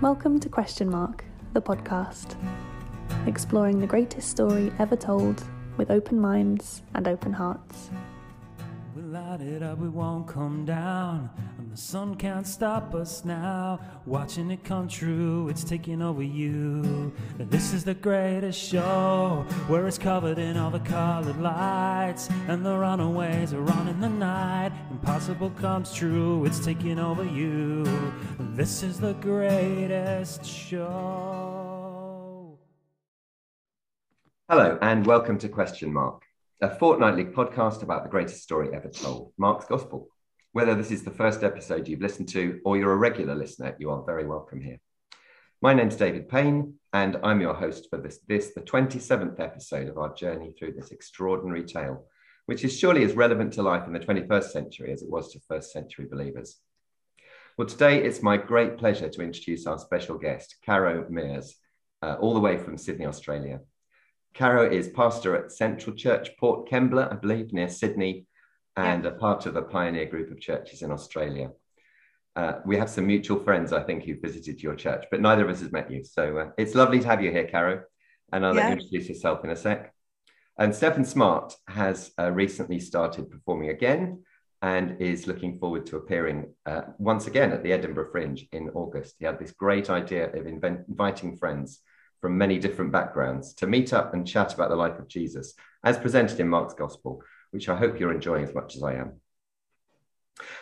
Welcome to Question Mark, the podcast, exploring the greatest story ever told with open minds and open hearts. We light it up, we won't come down. And the sun can't stop us now. Watching it come true, it's taking over you. This is the greatest show, where it's covered in all the colored lights. And the runaways are on in the night. Impossible comes true, it's taking over you. This is the greatest show. Hello, and welcome to Question Mark, a fortnightly podcast about the greatest story ever told, Mark's Gospel. Whether this is the first episode you've listened to or you're a regular listener, you are very welcome here. My name's David Payne, and I'm your host for this, this, the 27th episode of our journey through this extraordinary tale, which is surely as relevant to life in the 21st century as it was to first century believers. Well, today it's my great pleasure to introduce our special guest, Caro Mears, uh, all the way from Sydney, Australia. Caro is pastor at Central Church, Port Kembla, I believe, near Sydney, and a part of a pioneer group of churches in Australia. Uh, we have some mutual friends, I think, who visited your church, but neither of us has met you. So uh, it's lovely to have you here, Caro. And I'll let Yeah. you introduce yourself in a sec. And Stephen Smart has uh, recently started performing again and is looking forward to appearing uh, once again at the Edinburgh Fringe in August. He had this great idea of invent- inviting friends from many different backgrounds to meet up and chat about the life of Jesus, as presented in Mark's Gospel, which I hope you're enjoying as much as I am.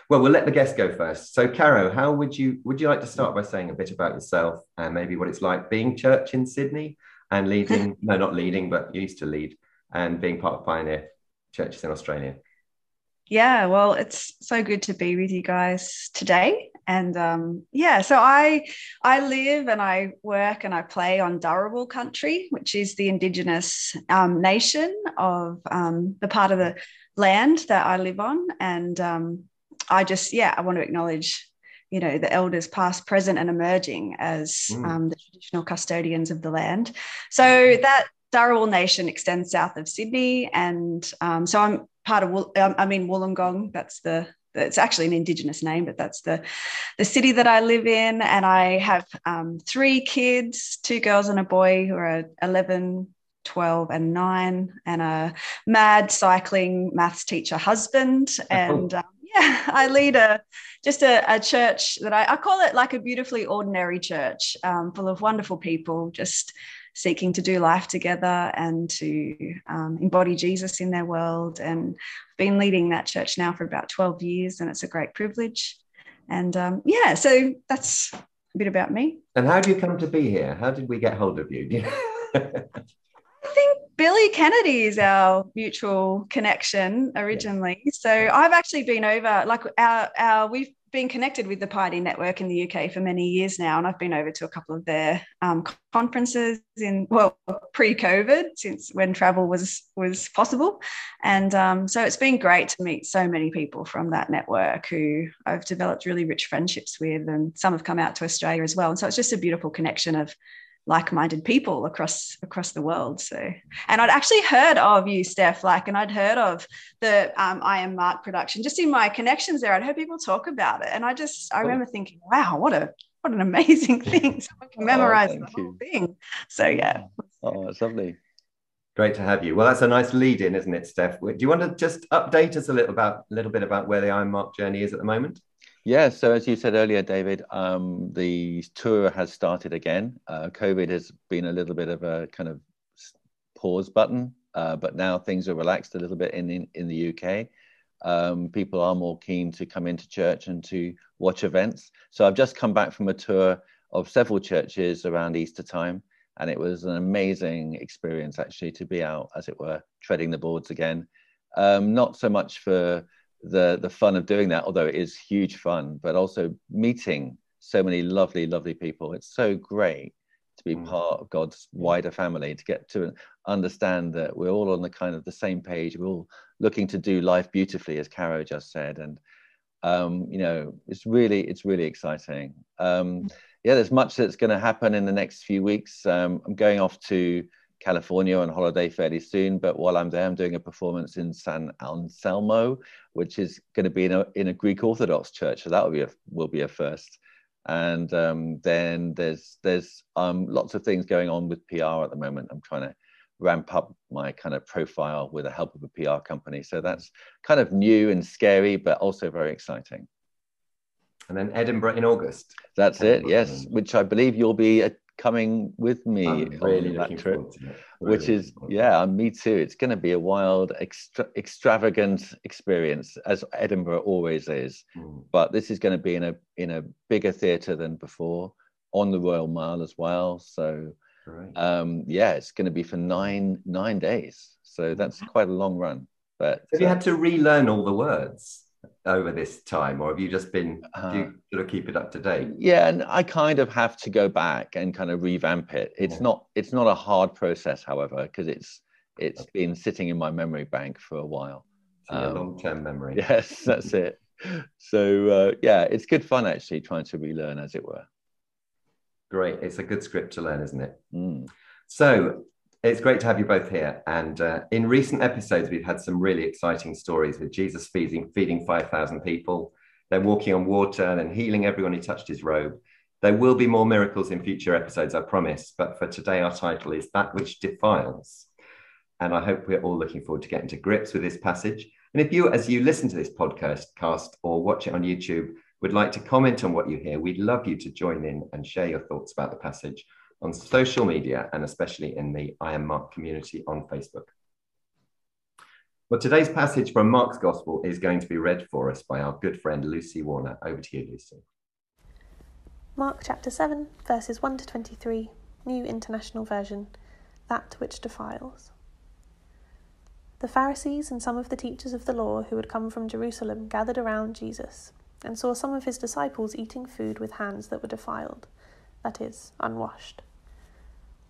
Well, we'll let the guest go first. So, Caro, how would you would you like to start by saying a bit about yourself and maybe what it's like being church in Sydney and leading? no, not leading, but you used to lead and being part of pioneer churches in Australia. Yeah, well, it's so good to be with you guys today. And um, yeah, so I I live and I work and I play on Dharawal country, which is the indigenous um, nation of um, the part of the land that I live on. And um, I just yeah, I want to acknowledge, you know, the elders past, present, and emerging as Mm. um, the traditional custodians of the land. So that Dharawal Nation extends south of Sydney, and um, so I'm part of. I mean Wollongong. That's the. It's actually an Indigenous name, but that's the the city that I live in, and I have um, three kids, two girls and a boy, who are 11, 12, and nine, and a mad cycling maths teacher husband, and. Um, yeah, I lead a just a, a church that I, I call it like a beautifully ordinary church, um, full of wonderful people, just seeking to do life together and to um, embody Jesus in their world. And I've been leading that church now for about 12 years, and it's a great privilege. And um, yeah, so that's a bit about me. And how do you come to be here? How did we get hold of you? I think Billy Kennedy is our mutual connection originally. So I've actually been over, like our, our we've been connected with the Pioneer Network in the UK for many years now, and I've been over to a couple of their um, conferences in well pre-COVID, since when travel was was possible, and um, so it's been great to meet so many people from that network who I've developed really rich friendships with, and some have come out to Australia as well, and so it's just a beautiful connection of like-minded people across across the world so and i'd actually heard of you steph like and i'd heard of the um, i am mark production just in my connections there i'd heard people talk about it and i just i remember thinking wow what a what an amazing thing someone can memorize the whole you. thing so yeah Oh, it's lovely. Great to have you. Well, that's a nice lead in, isn't it, Steph? Do you want to just update us a little about a little bit about where the I Am Mark journey is at the moment? Yeah, so as you said earlier, David, um, the tour has started again. Uh, COVID has been a little bit of a kind of pause button, uh, but now things are relaxed a little bit in, in, in the UK. Um, people are more keen to come into church and to watch events. So I've just come back from a tour of several churches around Easter time, and it was an amazing experience actually to be out, as it were, treading the boards again. Um, not so much for the the fun of doing that, although it is huge fun, but also meeting so many lovely, lovely people. It's so great to be Mm. part of God's wider family, to get to understand that we're all on the kind of the same page. We're all looking to do life beautifully, as Caro just said, and um, you know, it's really, it's really exciting. Um, yeah, there's much that's going to happen in the next few weeks. Um, I'm going off to California on holiday fairly soon, but while I'm there, I'm doing a performance in San Anselmo, which is going to be in a in a Greek Orthodox church. So that will be a will be a first. and um, then there's there's um, lots of things going on with PR at the moment. I'm trying to ramp up my kind of profile with the help of a PR company. So that's kind of new and scary, but also very exciting. And then Edinburgh in August. That's it, yes, which I believe you'll be coming with me I'm really on that trip, which is, looking forward to it. yeah, me too. It's going to be a wild, extra, extravagant experience, as Edinburgh always is. Mm. But this is going to be in a in a bigger theatre than before, on the Royal Mile as well. So um, yeah, it's going to be for nine nine days. So that's quite a long run. But Have you uh, had to relearn all the words over this time, or have you just been, do Uh, you sort of keep it up to date? yeah, and I kind of have to go back and kind of revamp it. It's Yeah. not it's not a hard process, however, because it's it's been sitting in my memory bank for a while. So Um, long-term memory. Yes, that's it. So uh, yeah, it's good fun actually trying to relearn, as it were. Great. It's a good script to learn, isn't it? Mm. So it's great to have you both here. And uh, in recent episodes, we've had some really exciting stories with Jesus feeding, feeding 5,000 people, then walking on water, and then healing everyone who touched his robe. There will be more miracles in future episodes, I promise. But for today, our title is That Which Defiles. And I hope we're all looking forward to getting to grips with this passage. And if you, as you listen to this podcast cast or watch it on YouTube, would like to comment on what you hear, we'd love you to join in and share your thoughts about the passage on social media and especially in the I Am Mark community on Facebook. Well, today's passage from Mark's Gospel is going to be read for us by our good friend Lucy Warner. Over to you, Lucy. Mark chapter 7, verses 1 to 23, New International Version, that which defiles. The Pharisees and some of the teachers of the law who had come from Jerusalem gathered around Jesus and saw some of his disciples eating food with hands that were defiled, that is, unwashed.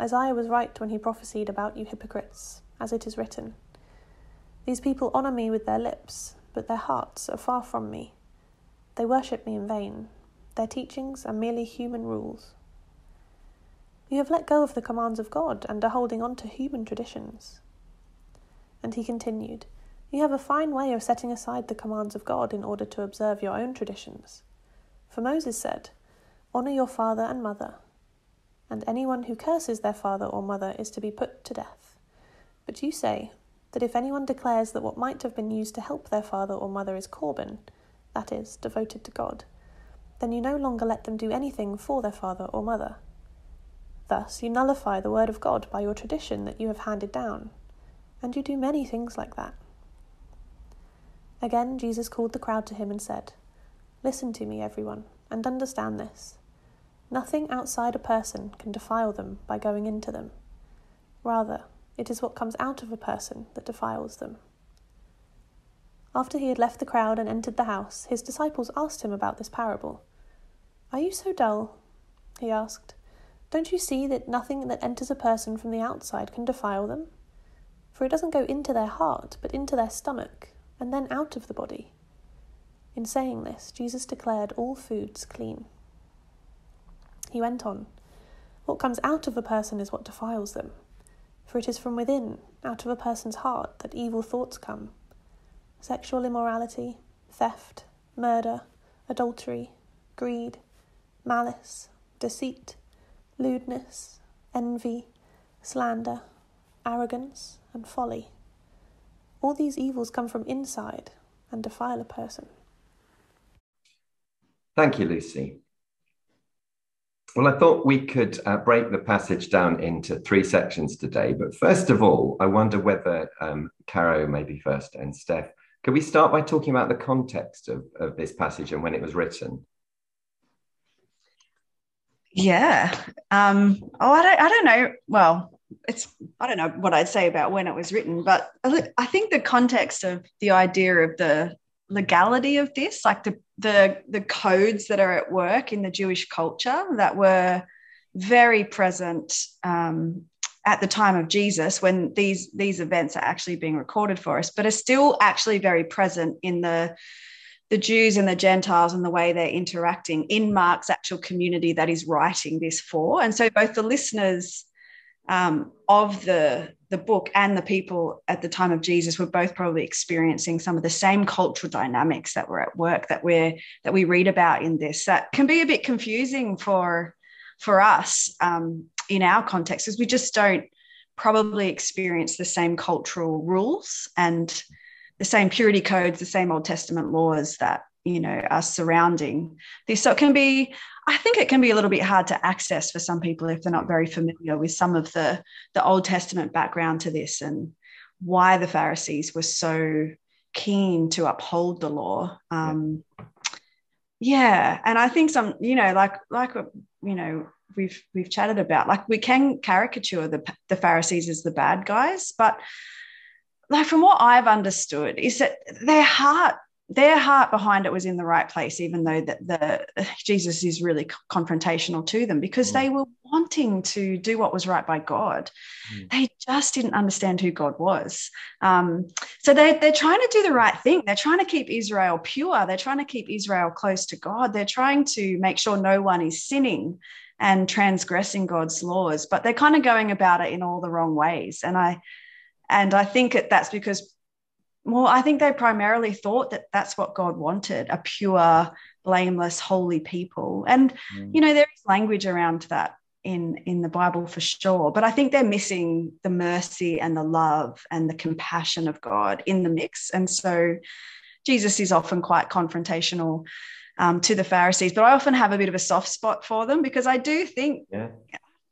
Isaiah was right when he prophesied about you hypocrites, as it is written, These people honour me with their lips, but their hearts are far from me. They worship me in vain. Their teachings are merely human rules. You have let go of the commands of God and are holding on to human traditions. And he continued, You have a fine way of setting aside the commands of God in order to observe your own traditions. For Moses said, Honour your father and mother, and anyone who curses their father or mother is to be put to death. But you say that if anyone declares that what might have been used to help their father or mother is Corban, that is, devoted to God, then you no longer let them do anything for their father or mother. Thus, you nullify the word of God by your tradition that you have handed down, and you do many things like that. Again, Jesus called the crowd to him and said, Listen to me, everyone, and understand this. Nothing outside a person can defile them by going into them. Rather, it is what comes out of a person that defiles them. After he had left the crowd and entered the house, his disciples asked him about this parable. Are you so dull? he asked. Don't you see that nothing that enters a person from the outside can defile them? For it doesn't go into their heart, but into their stomach, and then out of the body. In saying this, Jesus declared all foods clean. He went on, What comes out of a person is what defiles them. For it is from within, out of a person's heart, that evil thoughts come sexual immorality, theft, murder, adultery, greed, malice, deceit, lewdness, envy, slander, arrogance, and folly. All these evils come from inside and defile a person. Thank you, Lucy. Well, I thought we could uh, break the passage down into three sections today. But first of all, I wonder whether um, Caro, maybe first, and Steph, could we start by talking about the context of, of this passage and when it was written? Yeah. Um, oh, I don't, I don't know. Well, it's, I don't know what I'd say about when it was written, but I I think the context of the idea of the legality of this, like the the the codes that are at work in the Jewish culture that were very present um, at the time of Jesus when these these events are actually being recorded for us, but are still actually very present in the the Jews and the Gentiles and the way they're interacting in Mark's actual community that he's writing this for. And so both the listeners um, of the the book and the people at the time of Jesus were both probably experiencing some of the same cultural dynamics that were at work that we're that we read about in this. That can be a bit confusing for for us um, in our context, as we just don't probably experience the same cultural rules and the same purity codes, the same Old Testament laws that you know are surrounding this. So it can be, I think, it can be a little bit hard to access for some people if they're not very familiar with some of the the Old Testament background to this and why the Pharisees were so keen to uphold the law. Um, yeah, and I think some, you know, like like you know we've we've chatted about, like we can caricature the the Pharisees as the bad guys, but like from what I've understood is that their heart their heart behind it was in the right place, even though that the Jesus is really confrontational to them because mm. they were wanting to do what was right by God. Mm. They just didn't understand who God was. Um, so they, they're trying to do the right thing. They're trying to keep Israel pure. They're trying to keep Israel close to God. They're trying to make sure no one is sinning and transgressing God's laws, but they're kind of going about it in all the wrong ways. And I and I think that that's because well, I think they primarily thought that that's what God wanted a pure, blameless, holy people. And, mm. you know, there is language around that in, in the Bible for sure. But I think they're missing the mercy and the love and the compassion of God in the mix. And so Jesus is often quite confrontational um, to the Pharisees. But I often have a bit of a soft spot for them because I do think. Yeah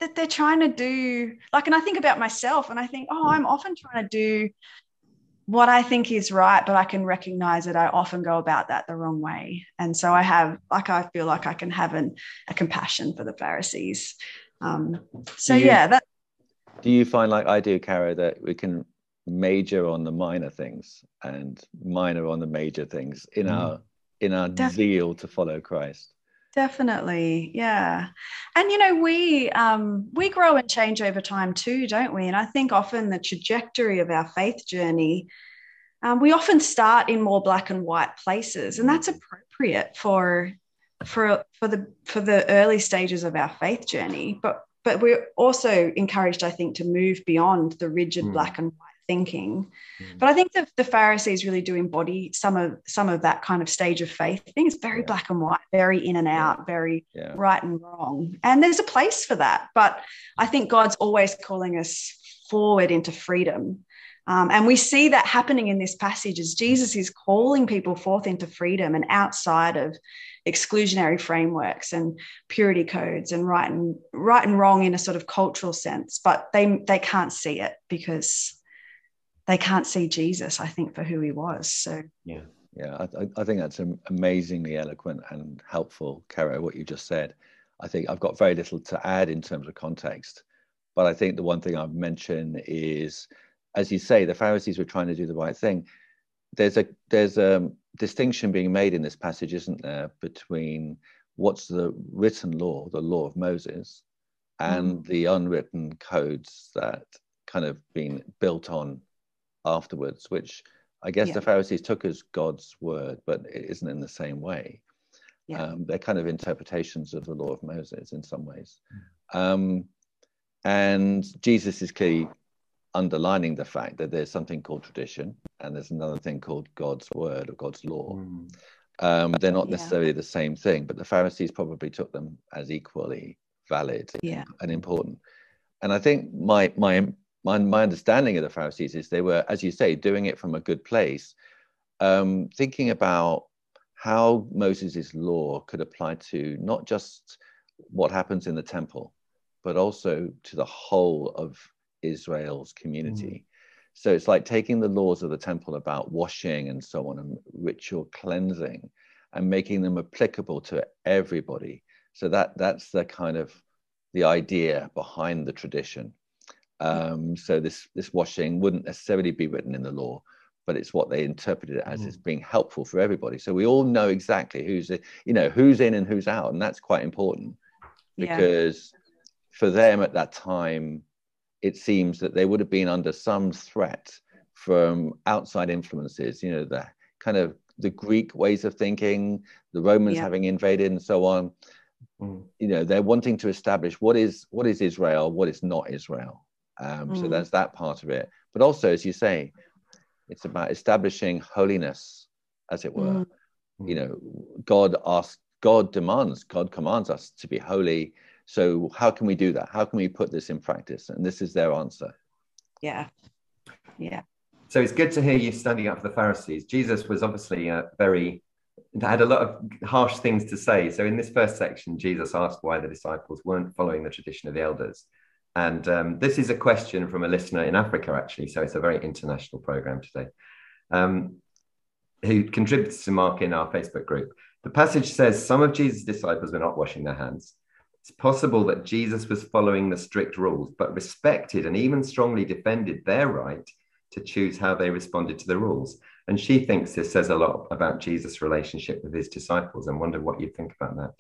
that they're trying to do like and i think about myself and i think oh i'm often trying to do what I think is right, but I can recognize that I often go about that the wrong way. And so I have, like, I feel like I can have an, a compassion for the Pharisees. Um, so, you, yeah, that. Do you find, like I do, Caro, that we can major on the minor things and minor on the major things in mm. our in our zeal to follow Christ? Definitely, yeah. And you know, we um, we grow and change over time too, don't we? And I think often the trajectory of our faith journey, um, we often start in more black and white places, and that's appropriate for for for the for the early stages of our faith journey. But but we're also encouraged, I think, to move beyond the rigid mm. black and white thinking. Mm. But I think the, the Pharisees really do embody some of some of that kind of stage of faith. I think it's very yeah. black and white, very in and out, very yeah. right and wrong. And there's a place for that. But I think God's always calling us forward into freedom. Um, and we see that happening in this passage as Jesus is calling people forth into freedom and outside of exclusionary frameworks and purity codes and right and right and wrong in a sort of cultural sense. But they they can't see it because they can't see Jesus, I think, for who he was. So, yeah. Yeah, I, I think that's amazingly eloquent and helpful, Caro, what you just said. I think I've got very little to add in terms of context. But I think the one thing I've mentioned is, as you say, the Pharisees were trying to do the right thing. There's a there's a distinction being made in this passage, isn't there, between what's the written law, the law of Moses, and mm. the unwritten codes that kind of been built on afterwards, which I guess yeah. the Pharisees took as God's word, but it isn't in the same way. Yeah. Um, they're kind of interpretations of the law of Moses in some ways. Um, and Jesus is clearly underlining the fact that there's something called tradition and there's another thing called God's word or God's law. Mm. Um, they're not necessarily the same thing, but the Pharisees probably took them as equally valid yeah. and important. And I think my my my, my understanding of the Pharisees is they were, as you say, doing it from a good place, um, thinking about how Moses' law could apply to not just what happens in the temple, but also to the whole of Israel's community. Mm. So it's like taking the laws of the temple about washing and so on and ritual cleansing and making them applicable to everybody. So that that's the kind of the idea behind the tradition. Um, so this this washing wouldn't necessarily be written in the law, but it's what they interpreted it as Mm. as being helpful for everybody. So we all know exactly who's you know who's in and who's out, and that's quite important Yeah. because for them at that time, it seems that they would have been under some threat from outside influences. You know, the kind of the Greek ways of thinking, the Romans Yeah. having invaded, and so on. Mm. You know, they're wanting to establish what is what is Israel, what is not Israel. Um, So Mm. that's that part of it. But also, as you say, it's about establishing holiness, as it were. Mm. You know, God asks, God demands, God commands us to be holy. So how can we do that? How can we put this in practice? And this is their answer. Yeah. Yeah. So it's good to hear you standing up for the Pharisees. Jesus was obviously a very, had a lot of harsh things to say. So in this first section, Jesus asked why the disciples weren't following the tradition of the elders. And um, this is a question from a listener in Africa, actually. So it's a very international program today, um, who contributes to Mark in our Facebook group. The passage says some of Jesus' disciples were not washing their hands. It's possible that Jesus was following the strict rules, but respected and even strongly defended their right to choose how they responded to the rules. And she thinks this says a lot about Jesus' relationship with his disciples and wonder what you think about that.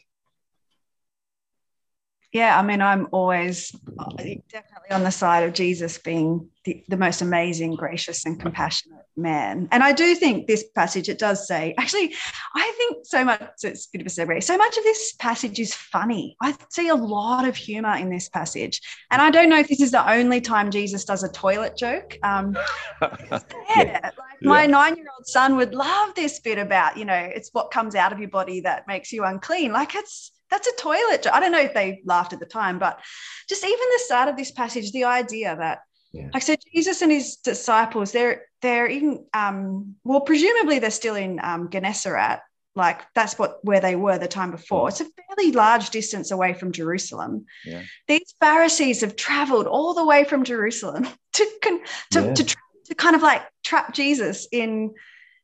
Yeah, I mean, I'm always uh, definitely on the side of Jesus being the, the most amazing, gracious, and compassionate man. And I do think this passage, it does say, actually, I think so much, it's a bit of a segue, so much of this passage is funny. I see a lot of humor in this passage. And I don't know if this is the only time Jesus does a toilet joke. Um, yeah, like my nine year old son would love this bit about, you know, it's what comes out of your body that makes you unclean. Like it's, that's a toilet joke. I don't know if they laughed at the time, but just even the start of this passage, the idea that, Yeah. like, so Jesus and his disciples, they're they're in um, well, presumably they're still in um, Gennesaret, like that's what where they were the time before. It's a fairly large distance away from Jerusalem. Yeah. These Pharisees have traveled all the way from Jerusalem to to, Yeah. to to kind of like trap Jesus in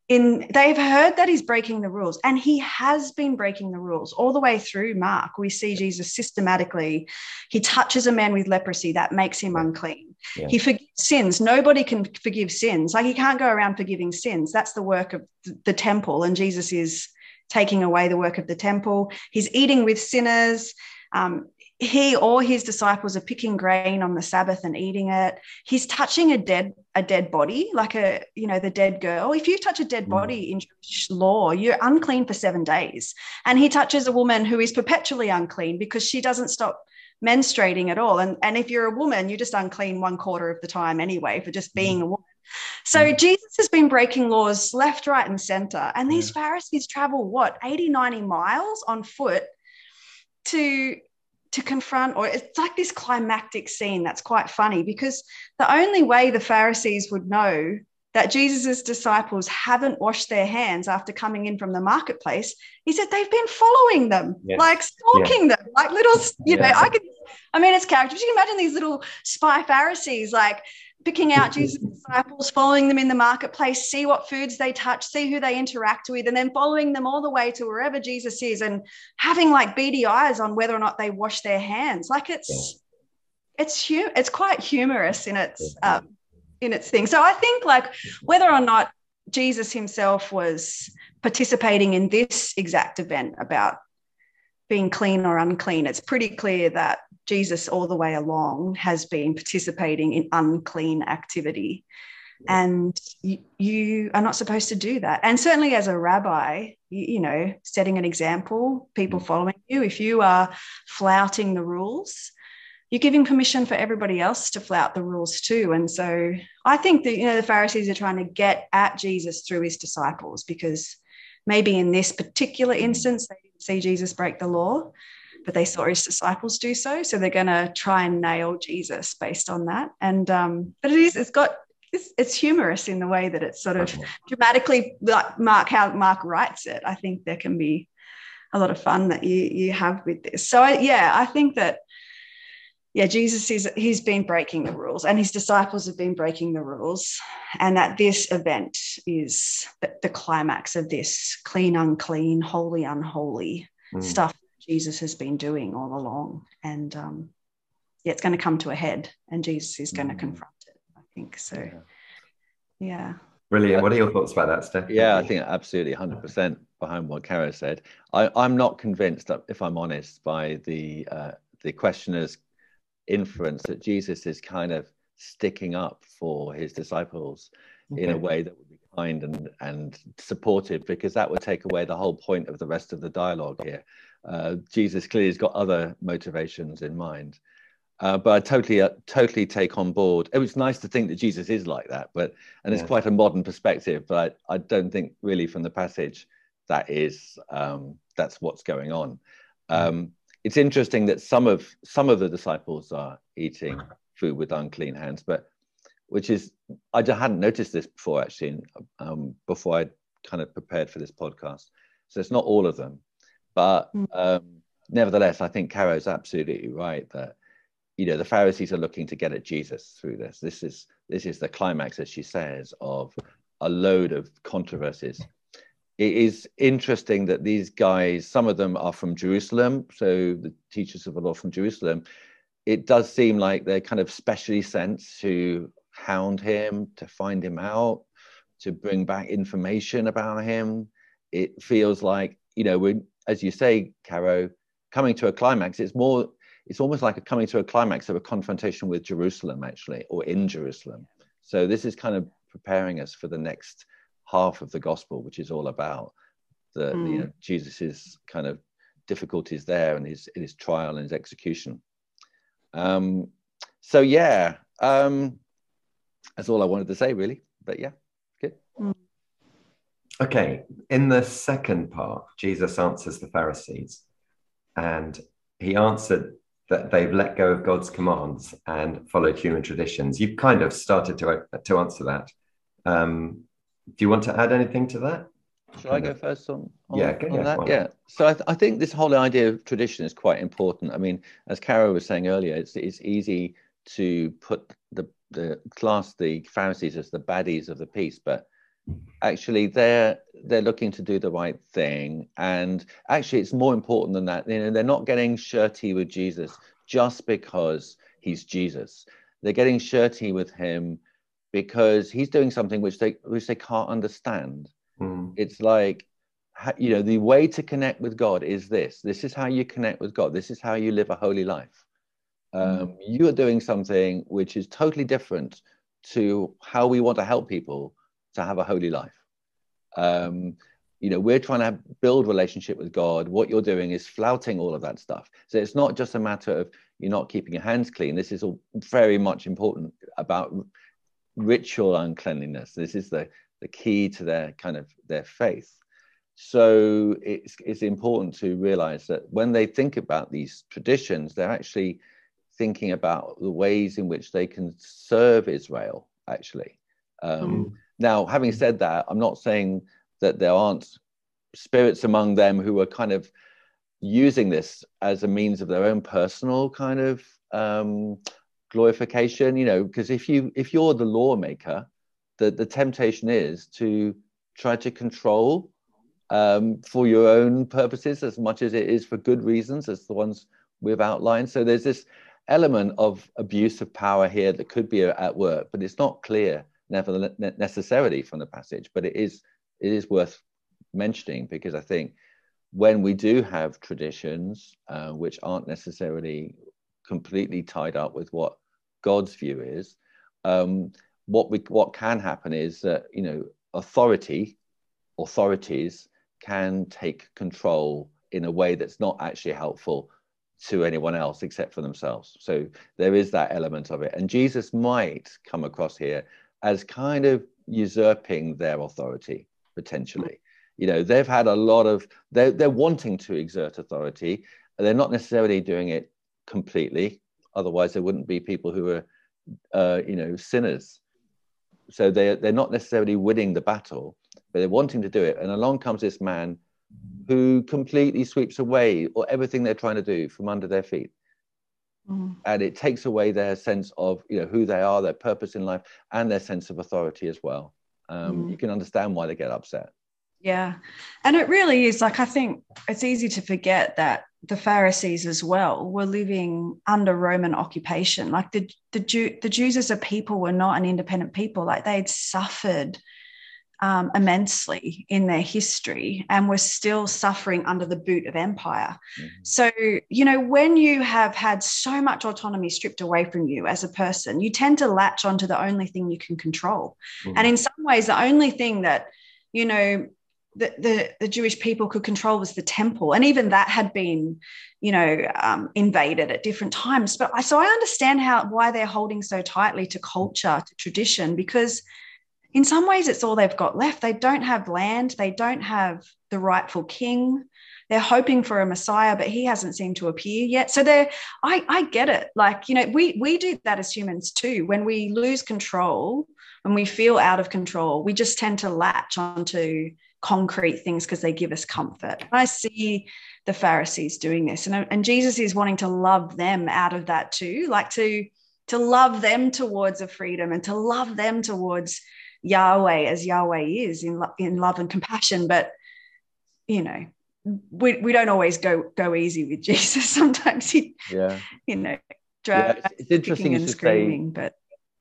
in they've heard that he's breaking the rules and he has been breaking the rules all the way through mark. We see jesus systematically. He touches a man with leprosy that makes him unclean. Yeah. he forgives sins. Nobody can forgive sins. Like he can't go around forgiving sins. That's the work of the temple and jesus is taking away the work of the temple. He's eating with sinners. Um, he or his disciples are picking grain on the sabbath and eating it. He's touching a dead a dead body like a you know the dead girl. If you touch a dead Mm. body in Jewish law you're unclean for 7 days. And he touches a woman who is perpetually unclean because she doesn't stop menstruating at all. And and if you're a woman you're just unclean one quarter of the time anyway for just being a woman. So Mm. jesus has been breaking laws left right and center. And these pharisees travel what 80 90 miles on foot to to confront or it's like this climactic scene that's quite funny because the only way the pharisees would know that jesus' disciples haven't washed their hands after coming in from the marketplace is that they've been following them Yes. like stalking them like little you know i could i mean it's characters you can imagine these little spy pharisees like picking out jesus disciples following them in the marketplace see what foods they touch see who they interact with and then following them all the way to wherever jesus is and having like beady eyes on whether or not they wash their hands. Like it's it's hu- it's quite humorous in its um, in its thing. So i think like whether or not jesus himself was participating in this exact event about being clean or unclean it's pretty clear that jesus all the way along has been participating in unclean activity. And you, you are not supposed to do that. And certainly as a rabbi you, you know setting an example people mm. following you if you are flouting the rules you're giving permission for everybody else to flout the rules too. And so i think that you know the pharisees are trying to get at jesus through his disciples because maybe in this particular instance they didn't see jesus break the law but they saw his disciples do so. So they're going to try and nail jesus based on that. And um but it is it's got it's, it's humorous in the way that it's sort of dramatically like mark how mark writes it. I think there can be a lot of fun that you you have with this. So I, yeah i think that yeah jesus is he's been breaking the rules and his disciples have been breaking the rules and that this event is the, the climax of this clean unclean holy unholy Mm. stuff jesus has been doing all along and um yeah it's going to come to a head and jesus is going to Mm. confront it i think so Yeah. yeah Brilliant. What are your thoughts about that, Steph? Yeah, I think absolutely 100% behind what Caro said. I, am not convinced, if I'm honest, by the uh, the questioner's inference that Jesus is kind of sticking up for his disciples okay. in a way that would be kind and, and supportive, because that would take away the whole point of the rest of the dialogue here. Uh, Jesus clearly has got other motivations in mind. Uh, but I totally, uh, totally take on board. It was nice to think that Jesus is like that, but and it's quite a modern perspective. But I, I, don't think really from the passage that is um, that's what's going on. Um, it's interesting that some of some of the disciples are eating food with unclean hands, but which is I hadn't noticed this before actually. Um, before I kind of prepared for this podcast, so it's not all of them, but mm. um, nevertheless, I think Caro's absolutely right that you know the Pharisees are looking to get at Jesus through this. This is this is the climax, as she says, of a load of controversies. It is interesting that these guys, some of them are from Jerusalem, so the teachers of the law from Jerusalem. It does seem like they're kind of specially sent to hound him, to find him out, to bring back information about him. It feels like, you know, we're, as you say, Caro, coming to a climax, it's more it's almost like a coming to a climax of a confrontation with Jerusalem, actually, or in Jerusalem. So this is kind of preparing us for the next half of the gospel, which is all about the mm. you know Jesus's kind of difficulties there and his his trial and his execution. Um, so yeah, um, that's all I wanted to say, really. But yeah, good. Mm. Okay, in the second part, Jesus answers the Pharisees, and he answered that they've let go of God's commands and followed human traditions. You've kind of started to to answer that. Um, do you want to add anything to that? Shall I go first on, on yeah, on yeah, that? Yeah. So I, th- I, think this whole idea of tradition is quite important. I mean, as Caro was saying earlier, it's it's easy to put the the class the Pharisees as the baddies of the piece, but actually they're they're looking to do the right thing and actually it's more important than that you know they're not getting shirty with jesus just because he's jesus they're getting shirty with him because he's doing something which they which they can't understand mm. it's like you know the way to connect with god is this this is how you connect with god this is how you live a holy life um, mm. you are doing something which is totally different to how we want to help people to have a holy life. Um, you know, we're trying to build relationship with God. What you're doing is flouting all of that stuff. So it's not just a matter of you're not keeping your hands clean. This is all very much important about ritual uncleanliness. This is the the key to their kind of their faith. So it's it's important to realize that when they think about these traditions, they're actually thinking about the ways in which they can serve Israel. Actually, um, mm. Now, having said that, I'm not saying that there aren't spirits among them who are kind of using this as a means of their own personal kind of um, glorification. You know, because if you if you're the lawmaker, the the temptation is to try to control um, for your own purposes as much as it is for good reasons, as the ones we've outlined. So there's this element of abuse of power here that could be at work, but it's not clear never necessarily from the passage, but it is it is worth mentioning because I think when we do have traditions uh, which aren't necessarily completely tied up with what God's view is, um, what we what can happen is that you know authority authorities can take control in a way that's not actually helpful to anyone else except for themselves. So there is that element of it. And Jesus might come across here as kind of usurping their authority potentially. You know, they've had a lot of they're they're wanting to exert authority. They're not necessarily doing it completely. Otherwise, there wouldn't be people who are, uh, you know, sinners. So they they're not necessarily winning the battle, but they're wanting to do it. And along comes this man who completely sweeps away or everything they're trying to do from under their feet Mm. And it takes away their sense of you know who they are, their purpose in life, and their sense of authority as well. Um, mm. You can understand why they get upset. Yeah, and it really is like I think it's easy to forget that the Pharisees as well were living under Roman occupation. Like the the Jew, the Jews as a people were not an independent people. Like they had suffered um, immensely in their history and were still suffering under the boot of empire. Mm-hmm. So, you know, when you have had so much autonomy stripped away from you as a person, you tend to latch onto the only thing you can control. Mm-hmm. And in some ways, the only thing that, you know, the, the, the, Jewish people could control was the temple. And even that had been, you know, um, invaded at different times. But I, so I understand how why they're holding so tightly to culture, to tradition, because in some ways it's all they've got left. They don't have land, they don't have the rightful king. They're hoping for a Messiah, but he hasn't seemed to appear yet. So they're, I, I get it. Like, you know, we we do that as humans too. When we lose control, when we feel out of control, we just tend to latch onto concrete things because they give us comfort. I see the Pharisees doing this. And, and Jesus is wanting to love them out of that too, like to to love them towards a freedom and to love them towards Yahweh as Yahweh is in, in love and compassion. But, you know, we, we don't always go go easy with Jesus. Sometimes he, yeah. you know, yeah, it's, it's interesting and screaming, say, but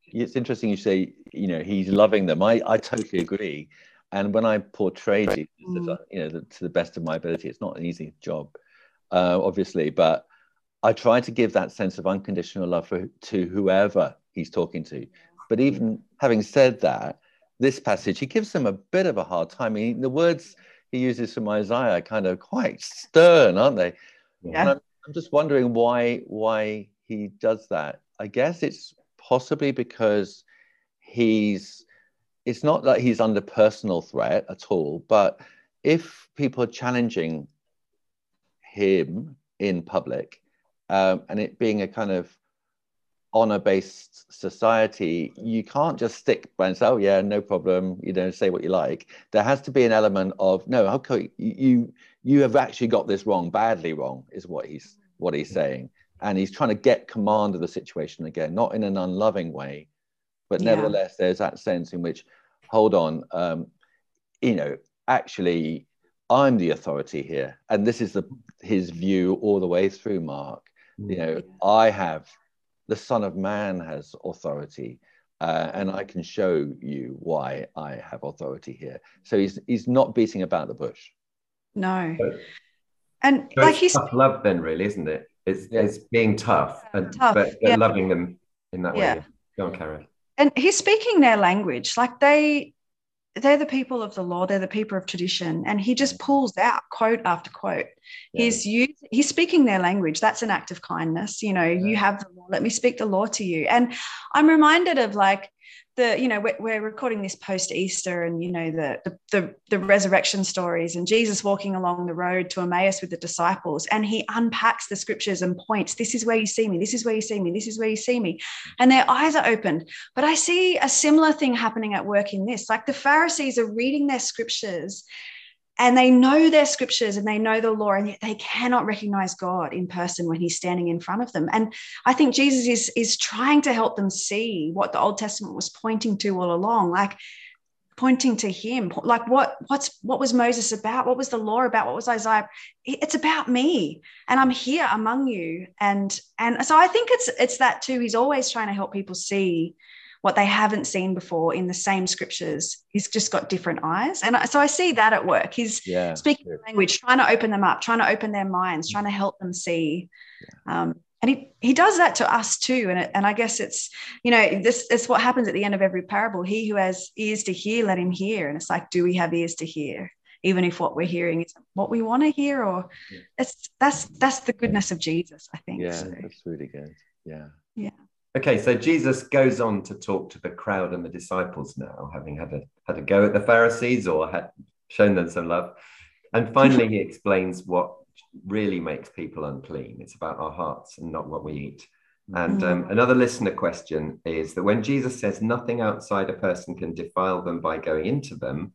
it's interesting you say, you know, he's loving them. I, I totally agree. And when I portray Jesus, mm. you know, to the best of my ability, it's not an easy job, uh, obviously, but I try to give that sense of unconditional love for, to whoever he's talking to. But even having said that, this passage, he gives them a bit of a hard time. I mean, the words he uses from Isaiah are kind of quite stern, aren't they? Yeah. I'm, I'm just wondering why why he does that. I guess it's possibly because he's it's not that he's under personal threat at all, but if people are challenging him in public, um, and it being a kind of honor based society, you can't just stick by and say, oh, yeah, no problem, you know, say what you like. There has to be an element of, no, okay, you, you have actually got this wrong, badly wrong, is what he's, what he's saying. And he's trying to get command of the situation again, not in an unloving way, but yeah. nevertheless, there's that sense in which, hold on, um, you know, actually, I'm the authority here. And this is the, his view all the way through, Mark. You know, I have the Son of Man has authority. Uh, and I can show you why I have authority here. So he's he's not beating about the bush. No. So, and so like he's tough love, then, really, isn't it? It's, yeah. it's being tough and tough, but, but yeah. loving them in that yeah. way. Go on, Karen. And he's speaking their language. Like they they're the people of the law. They're the people of tradition. And he just pulls out quote after quote yeah. he's used, he's speaking their language. That's an act of kindness you know yeah. you have the law let me speak the law to you. And i'm reminded of like the you know we're, we're recording this post Easter and you know the, the, the the resurrection stories and Jesus walking along the road to Emmaus with the disciples and he unpacks the scriptures and points this is where you see me this is where you see me this is where you see me. And their eyes are opened. But I see a similar thing happening at work in this. Like the Pharisees are reading their scriptures and they know their scriptures and they know the law and yet they cannot recognize god in person when he's standing in front of them. And i think jesus is is trying to help them see what the old testament was pointing to all along like pointing to him. Like what what's what was moses about? What was the law about? What was isaiah? It's about me and i'm here among you. And and so i think it's it's that too. He's always trying to help people see what they haven't seen before in the same scriptures. He's just got different eyes. And so I see that at work. He's yeah, speaking yeah. language, trying to open them up, trying to open their minds, trying to help them see. Yeah. Um, and he, he does that to us too. And, it, and I guess it's, you know, this is what happens at the end of every parable. He who has ears to hear, let him hear. And it's like, do we have ears to hear? Even if what we're hearing is what we want to hear, or it's that's that's the goodness of Jesus, I think. Yeah, so. that's really good. Yeah. Yeah. Okay, so Jesus goes on to talk to the crowd and the disciples now, having had a had a go at the Pharisees or had shown them some love. And finally, he explains what really makes people unclean. It's about our hearts and not what we eat. And um, mm. another listener question is that when Jesus says nothing outside a person can defile them by going into them,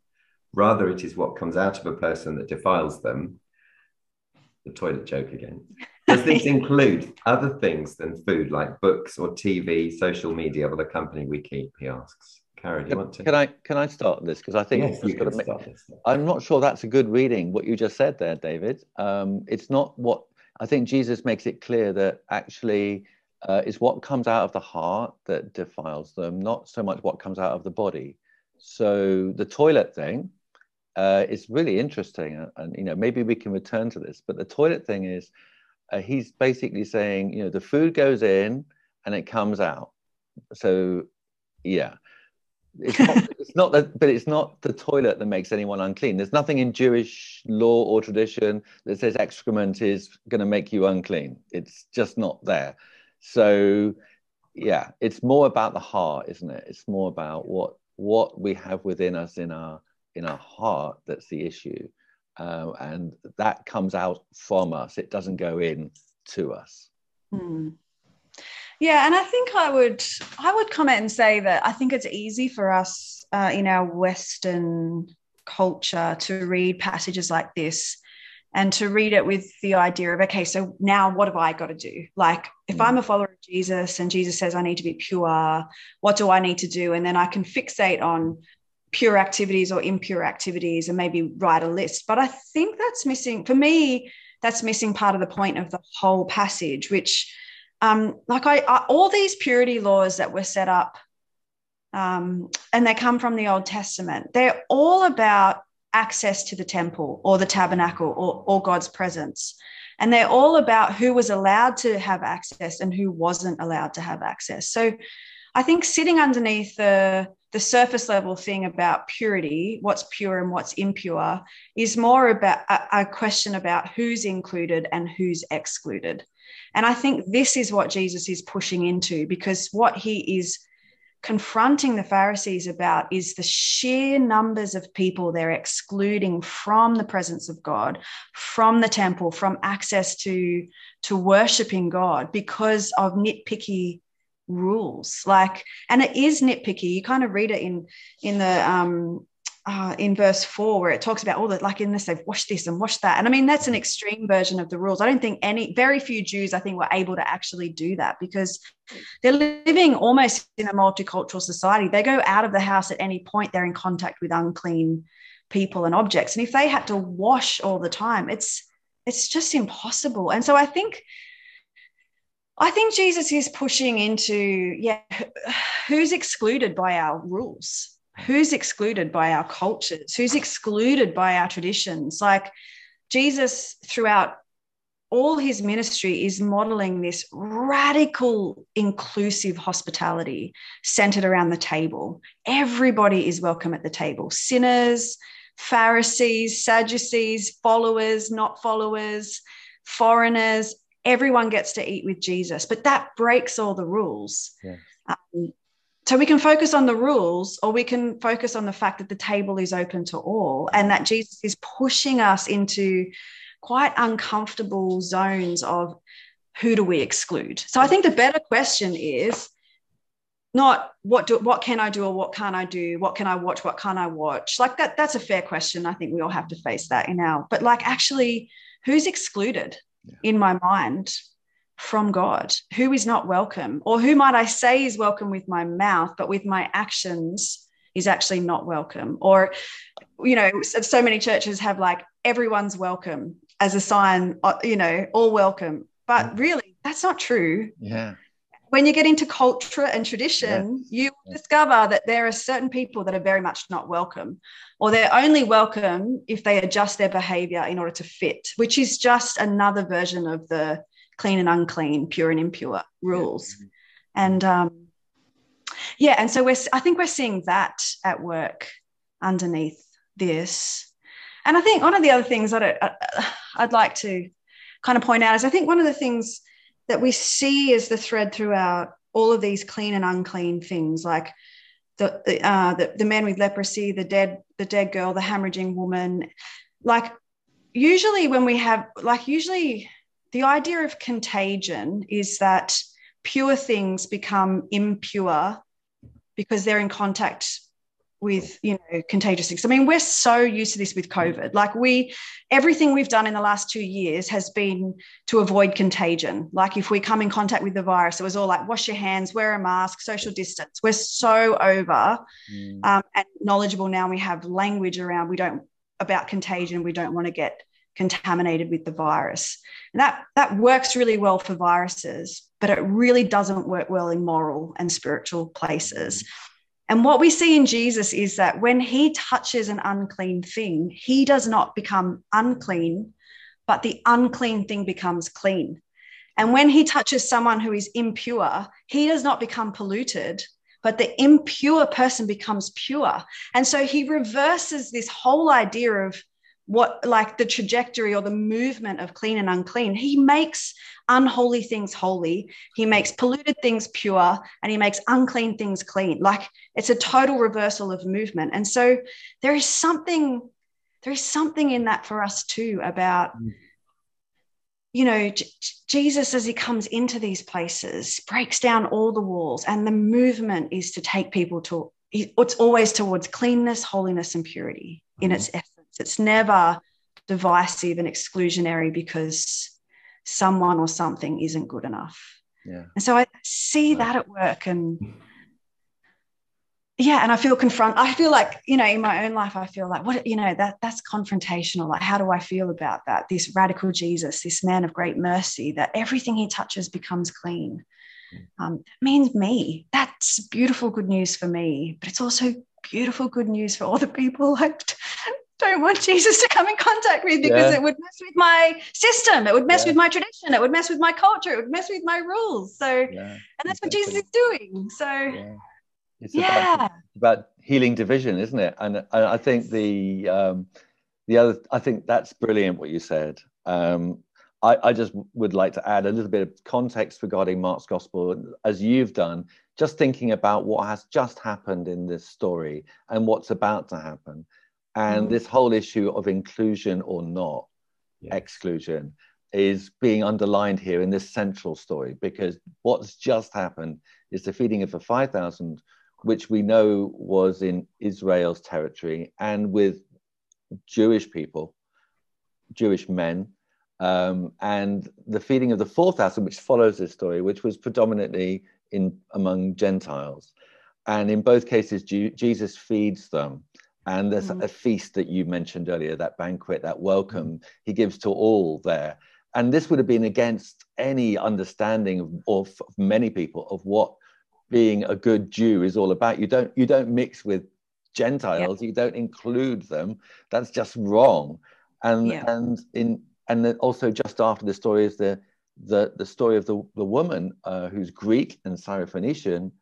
rather it is what comes out of a person that defiles them. The toilet joke again. Does this include other things than food, like books or TV, social media, or the company we keep? He asks. Karen, do you want to? Can I can I start this because I think yes, you can make, start this. I'm not sure that's a good reading. What you just said there, David. Um, it's not what I think. Jesus makes it clear that actually uh, is what comes out of the heart that defiles them, not so much what comes out of the body. So the toilet thing uh, is really interesting, and, and, you know maybe we can return to this. But the toilet thing is, uh, he's basically saying you know the food goes in and it comes out. So yeah, it's not, it's not that, but it's not the toilet that makes anyone unclean. There's nothing in Jewish law or tradition that says excrement is going to make you unclean. It's just not there. So, yeah, it's more about the heart, isn't it? It's more about what what we have within us in our in our heart that's the issue, uh, and that comes out from us. It doesn't go in to us. Hmm. Yeah, and I think I would I would comment and say that I think it's easy for us uh, in our Western culture to read passages like this and to read it with the idea of okay so now what have i got to do like if mm. i'm a follower of jesus and jesus says i need to be pure what do i need to do and then i can fixate on pure activities or impure activities and maybe write a list but i think that's missing for me that's missing part of the point of the whole passage which um, like I, I, all these purity laws that were set up, um, and they come from the Old Testament. They're all about access to the temple or the tabernacle or, or God's presence, and they're all about who was allowed to have access and who wasn't allowed to have access. So, I think sitting underneath the the surface level thing about purity, what's pure and what's impure, is more about a, a question about who's included and who's excluded. And I think this is what Jesus is pushing into because what he is confronting the Pharisees about is the sheer numbers of people they're excluding from the presence of God, from the temple, from access to, to worshiping God because of nitpicky rules. Like and it is nitpicky. You kind of read it in in the um uh, in verse four where it talks about all the like in this they've washed this and washed that. And i mean that's an extreme version of the rules. I don't think any very few jews i think were able to actually do that because they're living almost in a multicultural society. They go out of the house at any point. They're in contact with unclean people and objects. And if they had to wash all the time it's it's just impossible. And so i think I think Jesus is pushing into, yeah, who's excluded by our rules? who's excluded by our cultures, who's excluded by our traditions. Like Jesus, throughout all his ministry, is modeling this radical, inclusive hospitality centered around the table. Everybody is welcome at the table sinners, Pharisees, Sadducees, followers, not followers, foreigners. Everyone gets to eat with Jesus, but that breaks all the rules. Yeah. Um, so we can focus on the rules or we can focus on the fact that the table is open to all and that Jesus is pushing us into quite uncomfortable zones of who do we exclude. So I think the better question is not what do what can I do or what can't I do? What can I watch? What can't I watch? Like that, that's a fair question. I think we all have to face that in our, but like actually, who's excluded yeah. in my mind from God, who is not welcome, or who might I say is welcome with my mouth, but with my actions is actually not welcome. Or, you know, so many churches have like everyone's welcome as a sign, uh, you know, all welcome. But really, that's not true. Yeah. When you get into culture and tradition, yeah. you yeah. discover that there are certain people that are very much not welcome, or they're only welcome if they adjust their behavior in order to fit, which is just another version of the clean and unclean, pure and impure rules. Yeah. And um, yeah, and so we're I think we're seeing that at work underneath this. And I think one of the other things that I, I'd like to kind of point out is I think one of the things that we see as the thread throughout all of these clean and unclean things, like the uh, the, the man with leprosy, the dead the dead girl, the hemorrhaging woman, like usually when we have like usually the idea of contagion is that pure things become impure because they're in contact with you know contagious things. I mean, we're so used to this with COVID. Like we, everything we've done in the last two years has been to avoid contagion. Like if we come in contact with the virus, it was all like wash your hands, wear a mask, social distance. We're so over mm. um, and knowledgeable now. We have language around we don't about contagion. We don't want to get contaminated with the virus. And that, that works really well for viruses, but it really doesn't work well in moral and spiritual places. And what we see in Jesus is that when he touches an unclean thing, he does not become unclean, but the unclean thing becomes clean. And when he touches someone who is impure, he does not become polluted, but the impure person becomes pure. And so he reverses this whole idea of what like the trajectory or the movement of clean and unclean he makes unholy things holy he makes polluted things pure and he makes unclean things clean like it's a total reversal of movement and so there is something there is something in that for us too about mm. you know J- jesus as he comes into these places breaks down all the walls and the movement is to take people to it's always towards cleanness holiness and purity in mm-hmm. its essence it's never divisive and exclusionary because someone or something isn't good enough. Yeah. And so I see that at work and yeah, and I feel confront I feel like, you know, in my own life, I feel like what you know, that that's confrontational. Like, how do I feel about that? This radical Jesus, this man of great mercy, that everything he touches becomes clean. Hmm. Um, that means me. That's beautiful good news for me, but it's also beautiful good news for all the people I don't want Jesus to come in contact with because yeah. it would mess with my system. It would mess yeah. with my tradition. It would mess with my culture. It would mess with my rules. So, yeah, and that's exactly. what Jesus is doing. So, it's yeah. About, about, healing division, isn't it? And, I think the um, the other, I think that's brilliant what you said. Um, I, I just would like to add a little bit of context regarding Mark's gospel, as you've done, just thinking about what has just happened in this story and what's about to happen and mm. this whole issue of inclusion or not yeah. exclusion is being underlined here in this central story because what's just happened is the feeding of the 5,000, which we know was in Israel's territory and with Jewish people, Jewish men, um, and the feeding of the 4,000, which follows this story, which was predominantly in among Gentiles. And in both cases, G- Jesus feeds them and there's mm. a feast that you mentioned earlier, that banquet, that welcome mm. he gives to all there. And this would have been against any understanding of, of, of many people of what being a good Jew is all about. You don't you don't mix with Gentiles. You don't include them. That's just wrong. And yeah. and in and then also just after the story is the the the story of the the woman uh, who's Greek and Syrophoenician.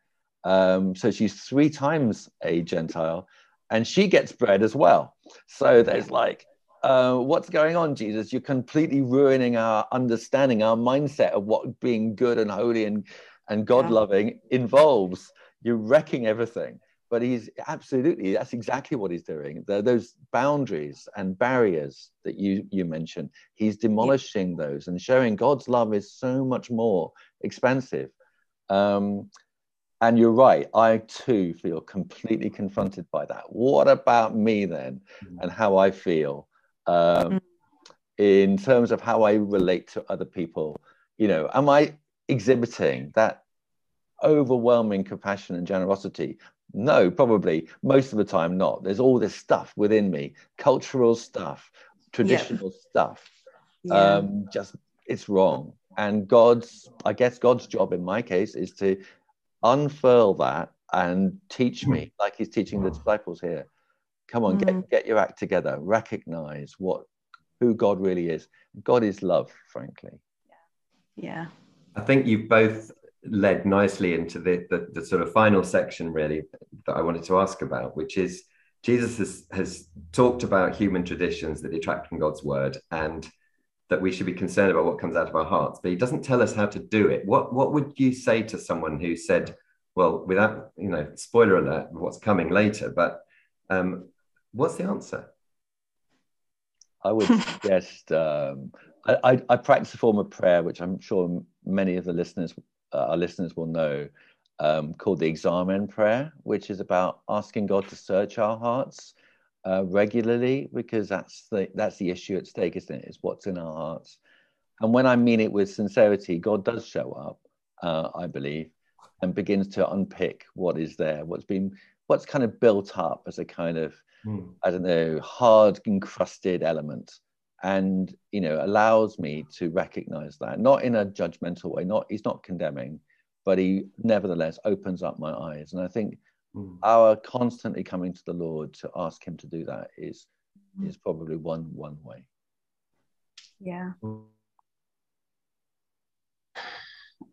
Um, so she's three times a Gentile, and she gets bread as well. So there's like, uh, what's going on, Jesus? You're completely ruining our understanding, our mindset of what being good and holy and, and God loving yeah. involves. You're wrecking everything. But he's absolutely, that's exactly what he's doing. Those boundaries and barriers that you, you mentioned, he's demolishing yeah. those and showing God's love is so much more expansive. Um, and you're right, I too feel completely confronted by that. What about me then mm. and how I feel um, mm. in terms of how I relate to other people? You know, am I exhibiting that overwhelming compassion and generosity? No, probably most of the time not. There's all this stuff within me, cultural stuff, traditional yeah. stuff. Yeah. Um, just it's wrong. And God's, I guess God's job in my case is to unfurl that and teach me hmm. like he's teaching the disciples here. Come on get, hmm. get your act together. Recognize what who god really is. God is love frankly. Yeah. Yeah. I think you've both led nicely into the, the, the sort of final section really that i wanted to ask about which is jesus has, has talked about human traditions that detract from god's word. And that we should be concerned about what comes out of our hearts, but he doesn't tell us how to do it. What what would you say to someone who said, well, without you know, spoiler alert, what's coming later, but um, what's the answer? I would suggest um, I, I, I, practice a form of prayer, which I'm sure many of the listeners, uh, our listeners, will know, um, called the Examen prayer, which is about asking God to search our hearts uh, regularly because that's the that's the issue at stake, isn't it? Is what's in our hearts. And when I mean it with sincerity, God does show up, uh, I believe, and begins to unpick what is there, what's been, what's kind of built up as a kind of, mm. I don't know, hard encrusted element, and you know allows me to recognize that, not in a judgmental way, not he's not condemning, but he nevertheless opens up my eyes, and I think Mm. our constantly coming to the Lord to ask Him to do that is is probably one one way. Yeah.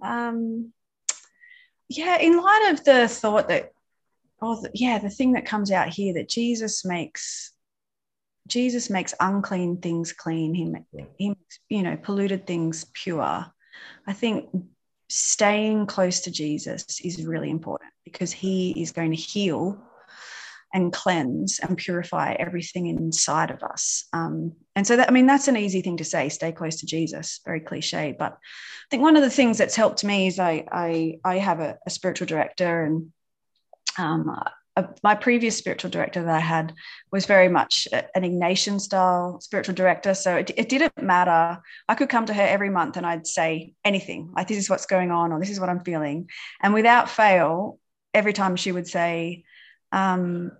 Um, yeah, in light of the thought that, oh, the, yeah, the thing that comes out here that Jesus makes, Jesus makes unclean things clean. He, ma- Yeah. he makes, you know, polluted things pure. I think staying close to Jesus is really important because he is going to heal and cleanse and purify everything inside of us. Um, and so that, I mean, that's an easy thing to say, stay close to Jesus, very cliche. But I think one of the things that's helped me is I, I, I have a, a spiritual director and um, my previous spiritual director that I had was very much an Ignatian style spiritual director. So it, it didn't matter. I could come to her every month and I'd say anything like, this is what's going on, or this is what I'm feeling. And without fail, every time she would say, um,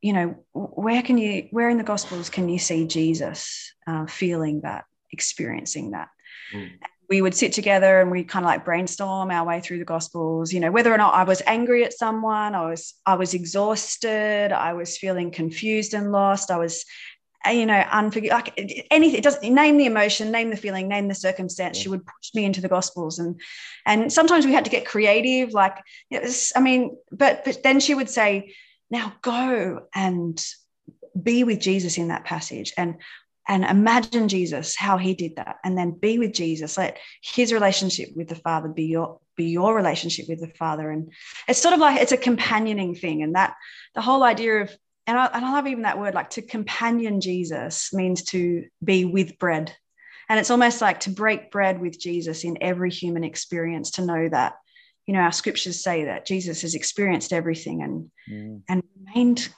you know, where can you, where in the Gospels can you see Jesus uh, feeling that, experiencing that? Mm. We would sit together and we kind of like brainstorm our way through the Gospels. You know, whether or not I was angry at someone, I was, I was exhausted, I was feeling confused and lost, I was, uh, you know, unforg- like anything. It doesn't name the emotion, name the feeling, name the circumstance. Yeah. She would push me into the Gospels, and and sometimes we had to get creative. Like, it was, I mean, but but then she would say, now go and be with Jesus in that passage and and imagine Jesus how he did that and then be with Jesus. Let his relationship with the father be your be your relationship with the father. And it's sort of like it's a companioning thing. And that the whole idea of and I, and I love even that word like to companion Jesus means to be with bread. And it's almost like to break bread with Jesus in every human experience to know that you know our scriptures say that Jesus has experienced everything and Mm. and remained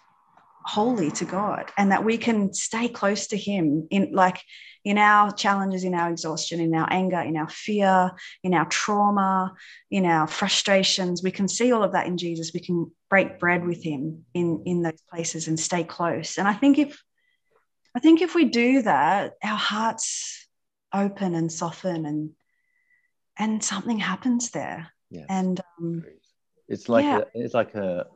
holy to God and that we can stay close to him in like in our challenges in our exhaustion in our anger in our fear in our trauma in our frustrations. We can see all of that in Jesus. We can break bread with him in in those places and stay close. And I think if I think if we do that our hearts open and soften and and something happens there. Yes. and um, it's like yeah. a, it's like a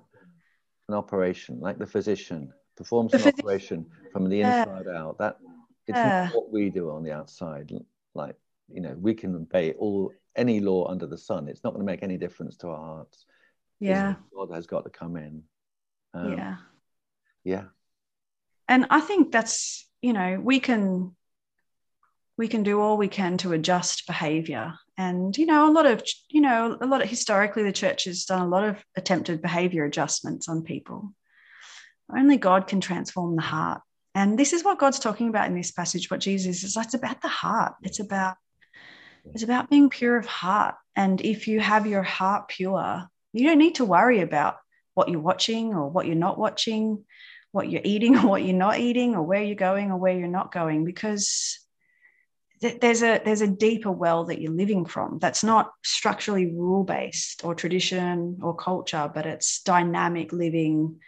an operation, like the physician performs The an physi- operation from the Yeah. inside out. That it's Yeah. not what we do on the outside. Like you know, we can obey all any law under the sun. It's not going to make any difference to our hearts. Yeah God has got to come in. Um, yeah yeah, and i think that's you know we can we can do all we can to adjust behavior and you know a lot of you know a lot of historically the church has done a lot of attempted behavior adjustments on people. Only god can transform the heart. And this is what god's talking about in this passage what jesus is. It's about the heart. It's about it's about being pure of heart. And if you have your heart pure you don't need to worry about what you're watching or what you're not watching what you're eating or what you're not eating or where you're going or where you're not going because there's a there's a deeper well that you're living from that's not structurally rule based or tradition or culture but it's dynamic living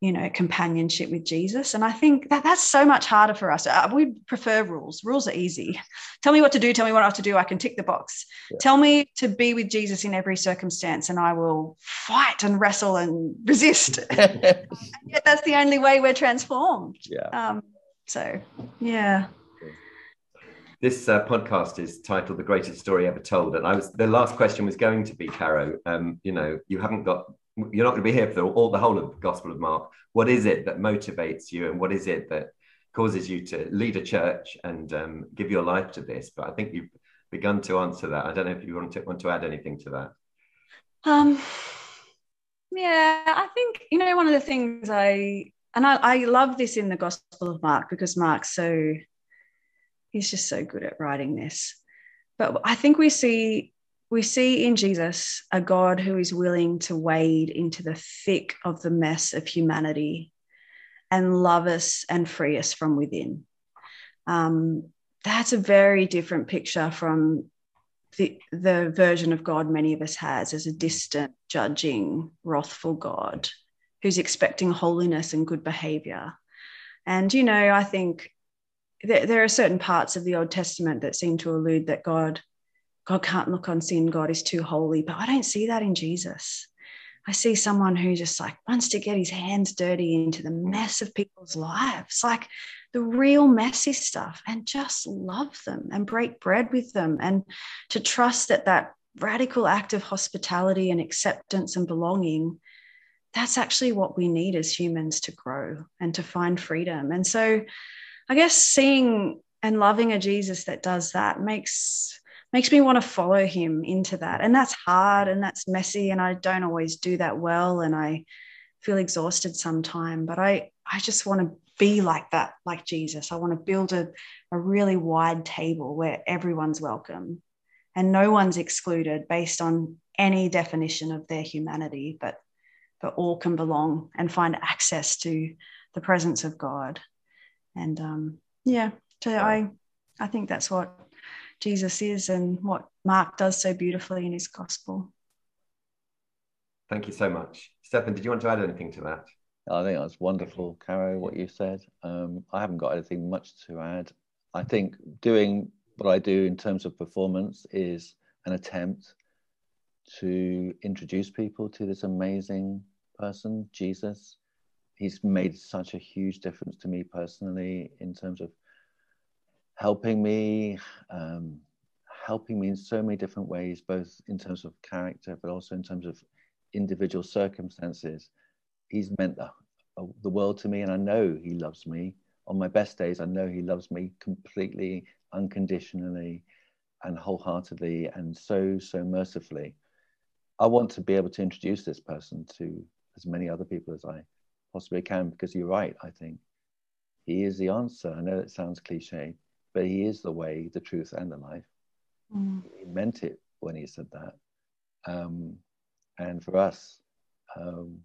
you know companionship with jesus. And i think that that's so much harder for us. Uh, we prefer rules. Rules are easy. Tell me what to do. Tell me what i have to do. I can tick the box. Yeah. tell me to be with jesus in every circumstance and i will fight and wrestle and resist. And yet that's the only way we're transformed. Yeah. um so yeah This uh, podcast is titled "The Greatest Story Ever Told," and I was the last question was going to be Caro. Um, you know, you haven't got, you're not going to be here for all the whole of the Gospel of Mark. What is it that motivates you, and what is it that causes you to lead a church and um, give your life to this? But I think you've begun to answer that. I don't know if you want to want to add anything to that. Um, yeah, I think you know one of the things I and I, I love this in the Gospel of Mark because Mark's so he's just so good at writing this. But I think we see we see in Jesus a God who is willing to wade into the thick of the mess of humanity and love us and free us from within. Um, that's a very different picture from the, the version of God many of us has as a distant, judging, wrathful God who's expecting holiness and good behavior. And, you know, I think there, there are certain parts of the Old Testament that seem to allude that God, God can't look on sin, God is too holy. But I don't see that in Jesus. I see someone who just like wants to get his hands dirty into the mess of people's lives, like the real messy stuff, and just love them and break bread with them, and to trust that that radical act of hospitality and acceptance and belonging that's actually what we need as humans to grow and to find freedom. And so I guess seeing and loving a Jesus that does that makes makes me want to follow him into that. And that's hard and that's messy and I don't always do that well and I feel exhausted sometime, but I I just want to be like that, like Jesus. I want to build a, a really wide table where everyone's welcome and no one's excluded based on any definition of their humanity, but but all can belong and find access to the presence of God. And um, yeah, so I I think that's what Jesus is and what Mark does so beautifully in his gospel. Thank you so much. Stefan, did you want to add anything to that? I think that's wonderful, Caro, what you said. Um, I haven't got anything much to add. I think doing what I do in terms of performance is an attempt to introduce people to this amazing person, Jesus. He's made such a huge difference to me personally in terms of helping me, um, helping me in so many different ways, both in terms of character, but also in terms of individual circumstances. He's meant the, uh, the world to me, and I know He loves me. On my best days, I know He loves me completely, unconditionally, and wholeheartedly, and so, so mercifully. I want to be able to introduce this person to as many other people as I possibly can because you're right, I think. He is the answer. I know it sounds cliche, but he is the way, the truth, and the life. Mm. He meant it when he said that. Um, and for us, um,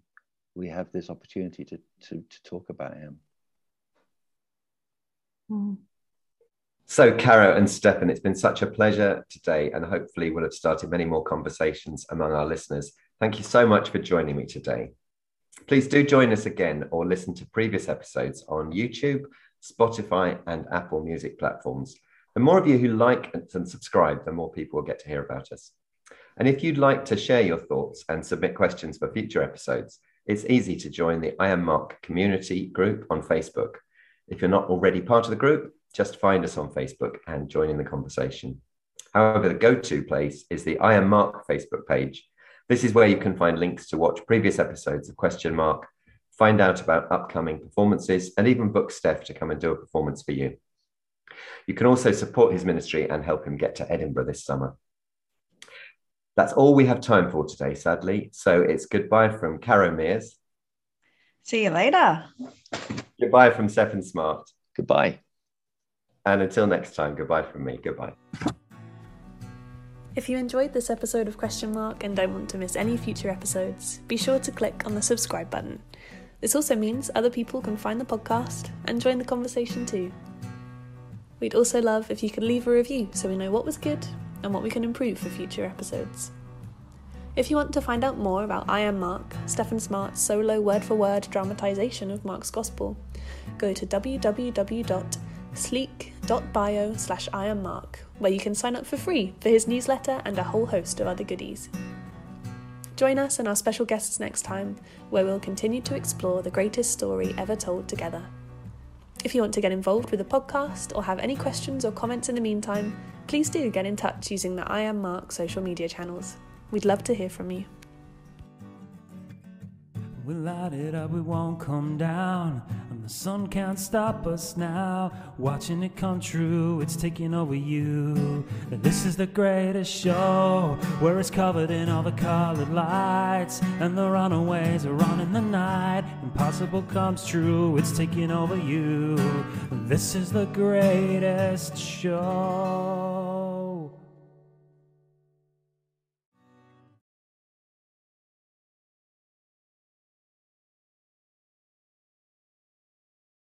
we have this opportunity to, to, to talk about him. Mm. So, Caro and Stefan, it's been such a pleasure today, and hopefully, we'll have started many more conversations among our listeners. Thank you so much for joining me today. Please do join us again or listen to previous episodes on YouTube, Spotify, and Apple Music platforms. The more of you who like and subscribe, the more people will get to hear about us. And if you'd like to share your thoughts and submit questions for future episodes, it's easy to join the I Am Mark community group on Facebook. If you're not already part of the group, just find us on Facebook and join in the conversation. However, the go to place is the I Am Mark Facebook page. This is where you can find links to watch previous episodes of Question Mark, find out about upcoming performances, and even book Steph to come and do a performance for you. You can also support his ministry and help him get to Edinburgh this summer. That's all we have time for today, sadly. So it's goodbye from Caro Mears. See you later. Goodbye from Stefan Smart. Goodbye. And until next time, goodbye from me. Goodbye. If you enjoyed this episode of Question Mark and don't want to miss any future episodes, be sure to click on the subscribe button. This also means other people can find the podcast and join the conversation too. We'd also love if you could leave a review so we know what was good and what we can improve for future episodes. If you want to find out more about I Am Mark, Stefan Smart's solo word for word dramatisation of Mark's Gospel, go to www.sleek.bio slash I Am Mark, where you can sign up for free for his newsletter and a whole host of other goodies. Join us and our special guests next time, where we'll continue to explore the greatest story ever told together. If you want to get involved with the podcast or have any questions or comments in the meantime, please do get in touch using the I Am Mark social media channels. We'd love to hear from you. We light it up, we won't come down. The sun can't stop us now. Watching it come true, it's taking over you. This is the greatest show where it's covered in all the colored lights. And the runaways are on in the night. Impossible comes true, it's taking over you. This is the greatest show.